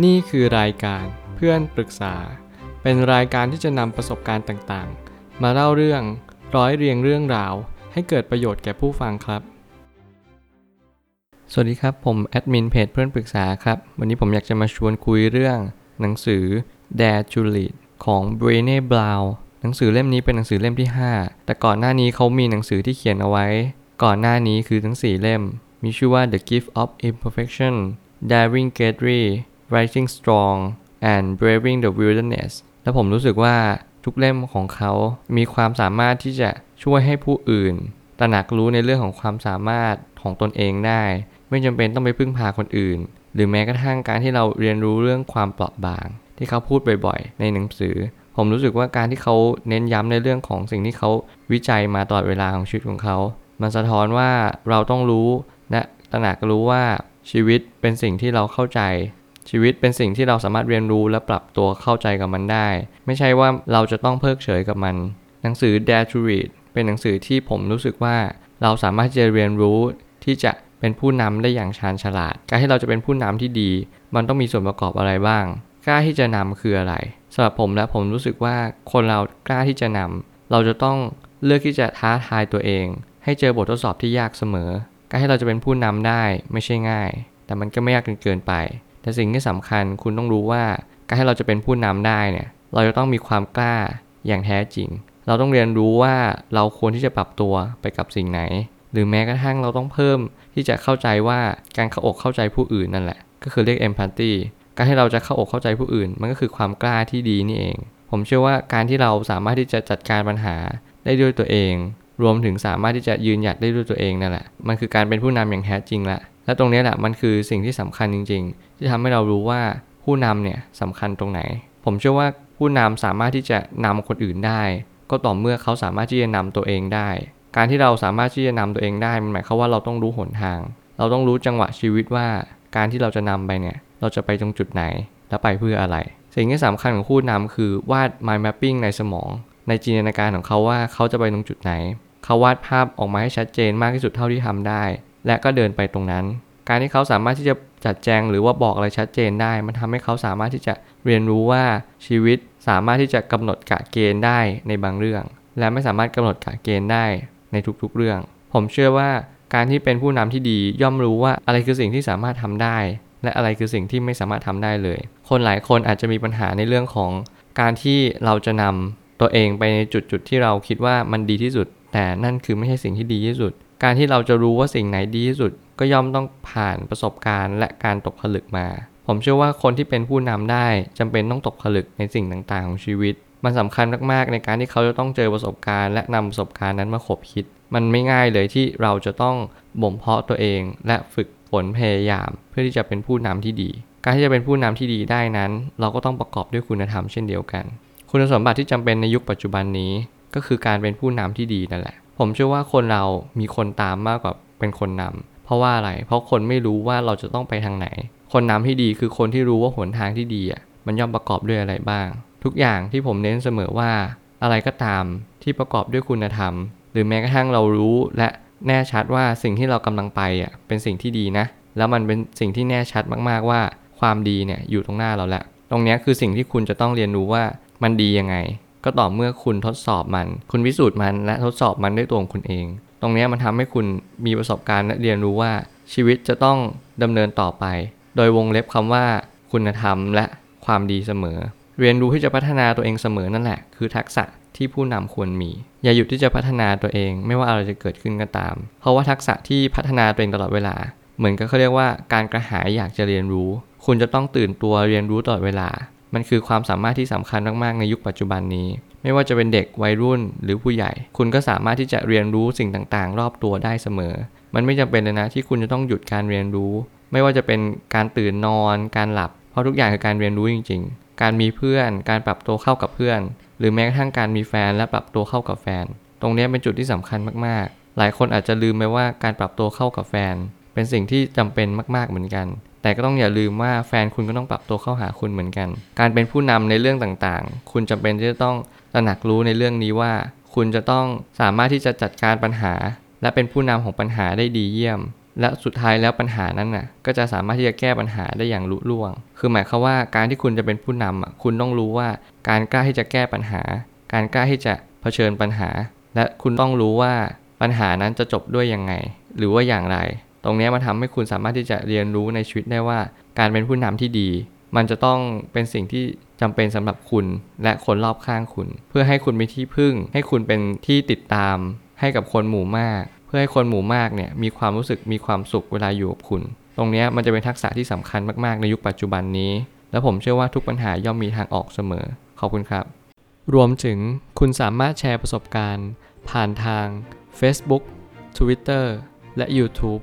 นี่คือรายการเพื่อนปรึกษา เป็นรายการที่จะนำประสบการณ์ต่างๆ มาเล่าเรื่องร้อยเรียงเรื่องราว ให้เกิดประโยชน์แก่ผู้ฟังครับ สวัสดีครับ ผมแอดมินเพจเพื่อนปรึกษาครับ วันนี้ผมอยากจะมาชวนคุยเรื่อง หนังสือ Dare to Lead ของ b r e n e Brown หนังสือเล่มนี้เป็นหนังสือเล่มที่ 5 แต่ก่อนหน้านี้เขามีหนังสือที่เขียนเอาไว้ ก่อนหน้านี้คือทั้ง 4 เล่ม มีชื่อว่า The Gift of Imperfection Daring Greatly Writing Strong and Braving the Wilderness แล้วผมรู้สึกว่าทุกเล่มของเขามีความสามารถที่จะช่วยให้ผู้อื่น ตระหนักรู้ในเรื่องของความสามารถของตนเองได้ ไม่จำเป็นต้องไปพึ่งพาคนอื่น หรือแม้กระทั่งการที่เราเรียนรู้เรื่องความเปราะบาง ที่เขาพูดบ่อยๆ ในหนังสือ ผมรู้สึกว่าการที่เขาเน้นย้ำในเรื่องของสิ่งที่เขาวิจัยมาตลอดเวลาของชีวิตของเขา มันสะท้อนว่าเราต้องรู้และตระหนักรู้ว่าชีวิตเป็นสิ่งที่เราเข้าใจ ชีวิตเป็นสิ่งที่เราสามารถเรียนรู้และปรับตัวเข้าใจกับมันได้ ไม่ใช่ว่าเราจะต้องเพิกเฉยกับมัน หนังสือ Dare to Read เป็นหนังสือที่ผมรู้สึกว่าเราสามารถจะเรียนรู้ที่จะเป็นผู้นำได้อย่างชาญฉลาด การที่เราจะเป็นผู้นำที่ดี มันต้องมีส่วนประกอบอะไรบ้าง กล้าที่จะนำคืออะไรสำหรับผมและผมรู้สึกว่าคนเรากล้าที่จะนำเราจะต้องเลือกที่จะท้าทายตัวเอง ให้เจอบททดสอบที่ยากเสมอ การให้เราจะเป็นผู้นำได้ไม่ใช่ง่าย แต่มันก็ไม่ยากจนเกินไป แต่สิ่งที่สำคัญคุณต้องรู้ว่าการให้เราจะเป็นผู้นำได้เนี่ย เราจะต้องมีความกล้าอย่างแท้จริง เราต้องเรียนรู้ว่าเราควรที่จะปรับตัวไปกับสิ่งไหน หรือแม้กระทั่งเราต้องเพิ่มที่จะเข้าใจว่าการเข้าอกเข้าใจผู้อื่นนั่นแหละ ก็คือเรียก empathy การที่เราจะเข้าอกเข้าใจผู้อื่น มันก็คือความกล้าที่ดีนี่เอง ผมเชื่อว่าการที่เราสามารถที่จะจัดการปัญหาได้ด้วยตัวเอง รวมถึงสามารถที่จะยืนหยัดได้ด้วยตัวเองนั่นแหละ มันคือการเป็นผู้นำอย่างแท้จริงละ และตรงนี้แหละมันคือสิ่งที่สำคัญจริง ๆ ที่ทำให้เรารู้ว่าผู้นำเนี่ยสำคัญตรงไหน ผมเชื่อว่าผู้นำสามารถที่จะนำคนอื่นได้ ก็ต่อเมื่อเขาสามารถที่จะนำตัวเองได้ การที่เราสามารถที่จะนำตัวเองได้มันหมายความว่าเราต้องรู้หนทาง เราต้องรู้จังหวะชีวิตว่า การที่เราจะนำไปเนี่ยเราจะไปตรงจุดไหนและไปเพื่ออะไร สิ่งที่สำคัญของผู้นำคือวาด mind mapping ในสมอง ในจินตนาการของเขาว่าเขาจะไปตรงจุดไหน เขาวาดภาพออกมาให้ชัดเจนมากที่สุดเท่าที่ทำได้ และก็เดินไปตรงนั้น การที่เขาสามารถที่จะจัดแจงหรือว่าบอกอะไรชัดเจนได้ มันทำให้เขาสามารถที่จะเรียนรู้ว่าชีวิตสามารถที่จะกำหนดกะเกณฑ์ได้ในบางเรื่อง และไม่สามารถกำหนดกะเกณฑ์ได้ในทุกๆเรื่อง ผมเชื่อว่าการที่เป็นผู้นำที่ดีย่อมรู้ว่าอะไรคือสิ่งที่สามารถทำได้ และอะไรคือสิ่งที่ไม่สามารถทำได้เลย คนหลายคนอาจจะมีปัญหาในเรื่องของ การที่เราจะนำตัวเองไปในจุดจุดที่เราคิดว่ามันดีที่สุด แต่นั่นคือไม่ใช่สิ่งที่ดีที่สุด การที่เราจะรู้ว่าสิ่งไหนดีที่สุด ก็ย่อมต้องผ่านประสบการณ์และการตกผลึกมา ผมเชื่อว่าคนที่เป็นผู้นำได้จำเป็นต้องตกผลึกในสิ่งต่างๆ ของชีวิต มันสำคัญมากๆในการที่เขาจะต้องเจอประสบการณ์ และนำประสบการณ์นั้นมาขบคิด มันไม่ง่ายเลยที่เราจะต้องบ่มเพาะตัวเอง และฝึกฝนพยายาม เพื่อที่จะเป็นผู้นำที่ดี การที่จะเป็นผู้นำที่ดีได้นั้น เราก็ต้องประกอบด้วยคุณธรรมเช่นเดียวกัน คุณสมบัติที่จำเป็นในยุคปัจจุบันนี้ ก็คือการเป็นผู้นำที่ดีนั่นแหละผมเชื่อว่าคนเรามีคนตามมากกว่าเป็นคนนำเพราะว่าอะไร เพราะคนไม่รู้ว่าเราจะต้องไปทางไหน คนนำที่ดีคือคนที่รู้ว่าหนทางที่ดีอะมันย่อมประกอบด้วยอะไรบ้าง ทุกอย่างที่ผมเน้นเสมอว่าอะไรก็ตามที่ประกอบด้วยคุณธรรม หรือแม้กระทั่งเรารู้และแน่ชัดว่าสิ่งที่เรากำลังไปอะเป็นสิ่งที่ดีนะ แล้วมันเป็นสิ่งที่แน่ชัดมากๆว่า ความดีเนี่ยอยู่ตรงหน้าเราแล้วตรงนี้คือสิ่งที่คุณจะต้องเรียนรู้ว่ามันดียังไง ก็ต่อเมื่อคุณทดสอบมัน คุณพิสูจน์มันและทดสอบมันด้วยตัวของคุณเอง ตรงนี้มันทำให้คุณมีประสบการณ์และเรียนรู้ว่าชีวิตจะต้องดำเนินต่อไป โดยวงเล็บคำว่าคุณธรรมและความดีเสมอ เรียนรู้ที่จะพัฒนาตัวเองเสมอนั่นแหละ คือทักษะที่ผู้นำควรมี อย่าหยุดที่จะพัฒนาตัวเอง ไม่ว่าอะไรจะเกิดขึ้นก็ตาม เพราะว่าทักษะที่พัฒนาตัวเองตลอดเวลา เหมือนกับเขาเรียกว่าการกระหายอยากจะเรียนรู้ คุณจะต้องตื่นตัวเรียนรู้ตลอดเวลา มันคือความสามารถที่สำคัญมากๆในยุคปัจจุบันนี้ ไม่ว่าจะเป็นเด็กวัยรุ่นหรือผู้ใหญ่ คุณก็สามารถที่จะเรียนรู้สิ่งต่างๆ รอบตัวได้เสมอ มันไม่จำเป็นเลยนะที่คุณจะต้องหยุดการเรียนรู้ ไม่ว่าจะเป็นการตื่นนอน การหลับ เพราะทุกอย่างคือการเรียนรู้จริง ๆ การมีเพื่อน การปรับตัวเข้ากับเพื่อน หรือแม้กระทั่งการมีแฟนและปรับตัวเข้ากับแฟน ตรงนี้เป็นจุดที่สำคัญมากๆ หลายคนอาจจะลืมไปว่าการปรับตัวเข้ากับแฟน เป็นสิ่งที่จำเป็นมากๆเหมือนกัน แต่ก็ต้องอย่าลืมว่าแฟนคุณก็ต้องปรับตัวเข้าหาคุณเหมือนกัน การเป็นผู้นำในเรื่องต่างๆ คุณจำเป็นที่จะต้องตระหนักรู้ในเรื่องนี้ว่า คุณจะต้องสามารถที่จะจัดการปัญหา และเป็นผู้นำของปัญหาได้ดีเยี่ยม และสุดท้ายแล้วปัญหานั้นน่ะ ก็จะสามารถที่จะแก้ปัญหาได้อย่างลุล่วง คือหมายความว่าการที่คุณจะเป็นผู้นำอะคุณต้องรู้ว่า การกล้าที่จะแก้ปัญหา การกล้าที่จะเผชิญปัญหา และคุณต้องรู้ว่าปัญหานั้นจะจบด้วยยังไง หรือว่าอย่างไร ตรงนี้มันทำให้คุณสามารถที่จะเรียนรู้ในชีวิตได้ว่า การเป็นผู้นำที่ดี มันจะต้องเป็นสิ่งที่จำเป็นสำหรับคุณและคนรอบข้างคุณ เพื่อให้คุณมีที่พึ่ง ให้คุณเป็นที่ติดตาม ให้กับคนหมู่มาก เพื่อให้คนหมู่มากเนี่ยมีความรู้สึกมีความสุขเวลาอยู่กับคุณ ตรงนี้มันจะเป็นทักษะที่สำคัญมากๆในยุคปัจจุบันนี้ และผมเชื่อว่าทุกปัญหาย่อมมีทางออกเสมอขอบคุณครับ รวมถึงคุณสามารถแชร์ประสบการณ์ ผ่านทาง Facebook Twitter และ YouTube